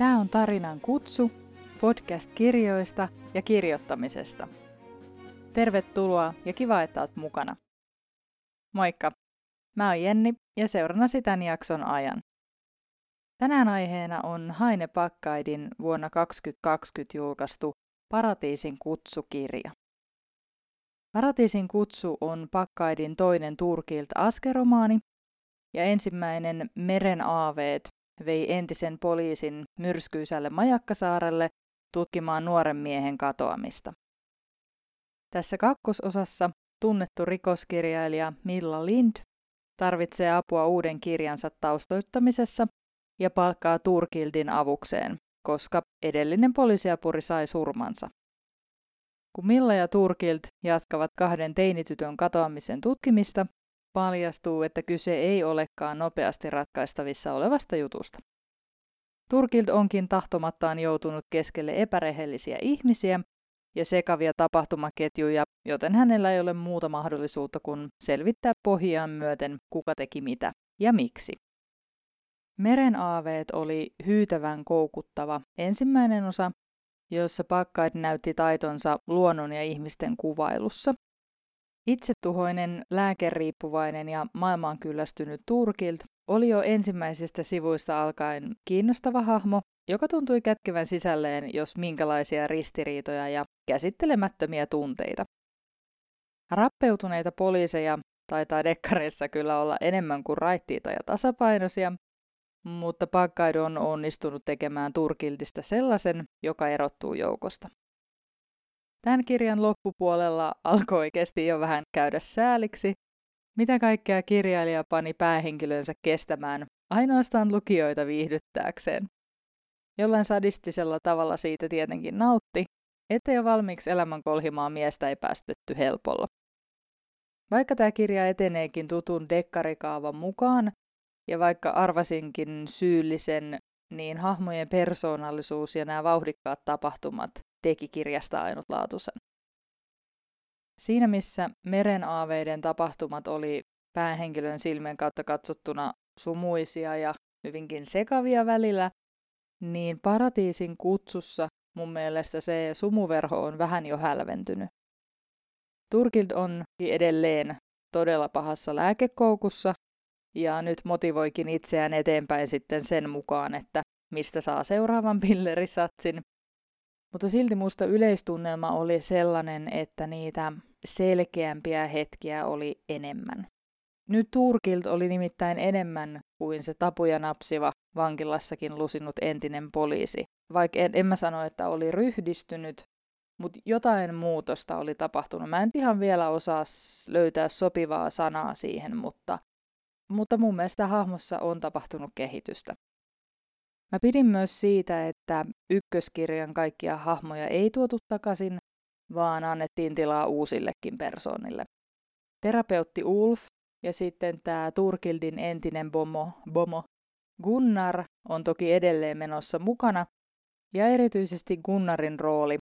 Tämä on Tarinan kutsu, podcast kirjoista ja kirjoittamisesta. Tervetuloa ja kiva, että olet mukana. Moikka! Mä oon Jenni ja seurannasi tämän jakson ajan. Tänään aiheena on Haine Pakkaidin vuonna 2020 julkaistu Paratiisin kutsukirja. Paratiisin kutsu on Pakkaidin toinen Turkilta askeromaani ja ensimmäinen Meren aaveet vei entisen poliisin myrskyisälle Majakkasaarelle tutkimaan nuoren miehen katoamista. Tässä kakkososassa tunnettu rikoskirjailija Milla Lind tarvitsee apua uuden kirjansa taustoittamisessa ja palkkaa Turkildin avukseen, koska edellinen poliisiapuri sai surmansa. Kun Milla ja Turkild jatkavat kahden teinitytön katoamisen tutkimista, paljastuu, että kyse ei olekaan nopeasti ratkaistavissa olevasta jutusta. Turkild onkin tahtomattaan joutunut keskelle epärehellisiä ihmisiä ja sekavia tapahtumaketjuja, joten hänellä ei ole muuta mahdollisuutta kuin selvittää pohjaan myöten, kuka teki mitä ja miksi. Meren aaveet oli hyytävän koukuttava ensimmäinen osa, jossa Pakkaid näytti taitonsa luonnon ja ihmisten kuvailussa. Itsetuhoinen, lääkeriippuvainen ja maailmaan kyllästynyt Turkild oli jo ensimmäisistä sivuista alkaen kiinnostava hahmo, joka tuntui kätkevän sisälleen jos minkälaisia ristiriitoja ja käsittelemättömiä tunteita. Rappeutuneita poliiseja taitaa dekkareissa kyllä olla enemmän kuin raittiita ja tasapainoisia, mutta Packard on onnistunut tekemään Turkildista sellaisen, joka erottuu joukosta. Tämän kirjan loppupuolella alkoi oikeasti jo vähän käydä sääliksi, mitä kaikkea kirjailija pani päähenkilönsä kestämään ainoastaan lukijoita viihdyttääkseen. Jollain sadistisella tavalla siitä tietenkin nautti, ettei jo valmiiksi elämän kolhimaa miestä ei päästetty helpolla. Vaikka tämä kirja eteneekin tutun dekkarikaavan mukaan, ja vaikka arvasinkin syyllisen, niin hahmojen persoonallisuus ja nämä vauhdikkaat tapahtumat teki kirjasta ainutlaatuisen. Siinä missä meren aaveiden tapahtumat oli päähenkilön silmien kautta katsottuna sumuisia ja hyvinkin sekavia välillä, niin paratiisin kutsussa mun mielestä se sumuverho on vähän jo hälventynyt. Turkild on edelleen todella pahassa lääkekoukussa ja nyt motivoikin itseään eteenpäin sitten sen mukaan, että mistä saa seuraavan pillerisatsin. Mutta silti musta yleistunnelma oli sellainen, että niitä selkeämpiä hetkiä oli enemmän. Nyt Turkilt oli nimittäin enemmän kuin se tapuja napsiva vankilassakin lusinut entinen poliisi. Vaikka en, en mä sano, että oli ryhdistynyt, mutta jotain muutosta oli tapahtunut. Mä en ihan vielä osaa löytää sopivaa sanaa siihen, mutta, mutta mun mielestä hahmossa on tapahtunut kehitystä. Mä pidin myös siitä, että ykköskirjan kaikkia hahmoja ei tuotu takaisin, vaan annettiin tilaa uusillekin persoonille. Terapeutti Ulf ja sitten tämä Turkildin entinen bomo, bomo Gunnar on toki edelleen menossa mukana, ja erityisesti Gunnarin rooli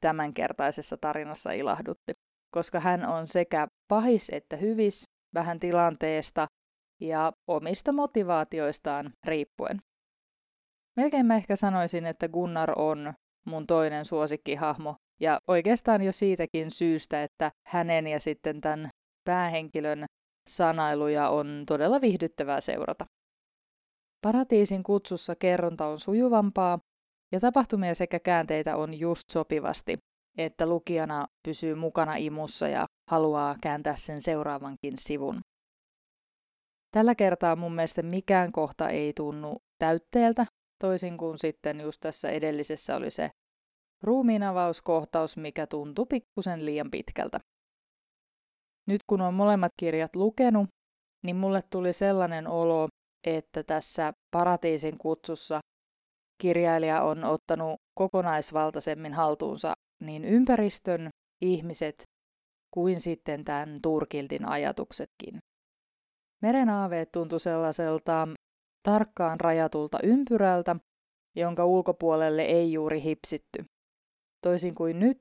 tämänkertaisessa tarinassa ilahdutti, koska hän on sekä pahis että hyvis vähän tilanteesta ja omista motivaatioistaan riippuen. Melkein mä ehkä sanoisin, että Gunnar on mun toinen suosikkihahmo, ja oikeastaan jo siitäkin syystä, että hänen ja sitten tämän päähenkilön sanailuja on todella viihdyttävää seurata. Paratiisin kutsussa kerronta on sujuvampaa ja tapahtumia sekä käänteitä on just sopivasti, että lukijana pysyy mukana imussa ja haluaa kääntää sen seuraavankin sivun. Tällä kertaa mun mielestä mikään kohta ei tunnu täytteeltä, toisin kuin sitten just tässä edellisessä oli se ruumiinavauskohtaus, mikä tuntui pikkusen liian pitkältä. Nyt kun on molemmat kirjat lukenut, niin mulle tuli sellainen olo, että tässä paratiisin kutsussa kirjailija on ottanut kokonaisvaltaisemmin haltuunsa niin ympäristön, ihmiset kuin sitten tämän Turkildin ajatuksetkin. Meren aaveet tuntui sellaiselta tarkkaan rajatulta ympyrältä, jonka ulkopuolelle ei juuri hipsitty. Toisin kuin nyt,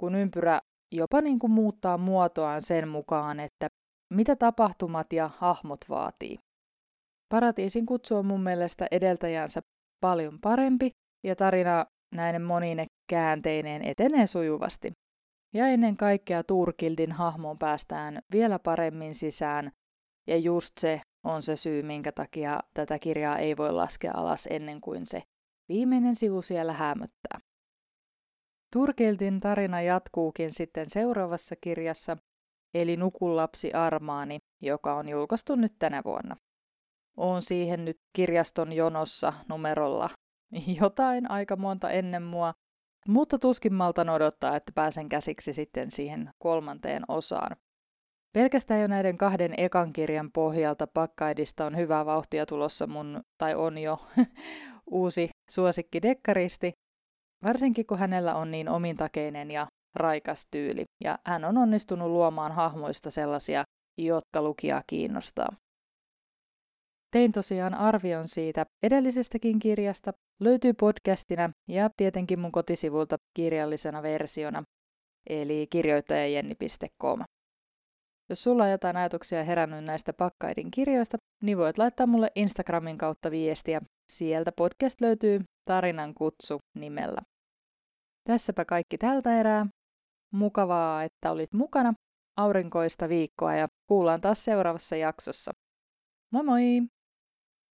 kun ympyrä jopa niin kuin muuttaa muotoaan sen mukaan, että mitä tapahtumat ja hahmot vaatii. Paratiisin kutsu on mun mielestä edeltäjänsä paljon parempi ja tarina näiden monine käänteineen etenee sujuvasti. Ja ennen kaikkea Turkildin hahmoon päästään vielä paremmin sisään, ja just se on se syy, minkä takia tätä kirjaa ei voi laskea alas ennen kuin se viimeinen sivu siellä hämöttää. Turkildin tarina jatkuukin sitten seuraavassa kirjassa, eli Nukulapsi Armaani, joka on julkaistu nyt tänä vuonna. Oon siihen nyt kirjaston jonossa numerolla jotain aika monta ennen mua, mutta tuskin maltan odottaa, että pääsen käsiksi sitten siihen kolmanteen osaan. Pelkästään jo näiden kahden ekan kirjan pohjalta Pakkaidista on hyvää vauhtia tulossa mun, tai on jo, uusi suosikki dekkaristi, varsinkin kun hänellä on niin omintakeinen ja raikas tyyli, ja hän on onnistunut luomaan hahmoista sellaisia, jotka lukijaa kiinnostaa. Tein tosiaan arvion siitä edellisestäkin kirjasta, löytyy podcastina ja tietenkin mun kotisivulta kirjallisena versiona, eli kirjoittajajenni.com. Jos sulla on jotain ajatuksia herännyt näistä pakkaidin kirjoista, niin voit laittaa mulle Instagramin kautta viestiä. Sieltä podcast löytyy Tarinan kutsu nimellä. Tässäpä kaikki tältä erää. Mukavaa, että olit mukana. Aurinkoista viikkoa ja kuullaan taas seuraavassa jaksossa. Moi moi!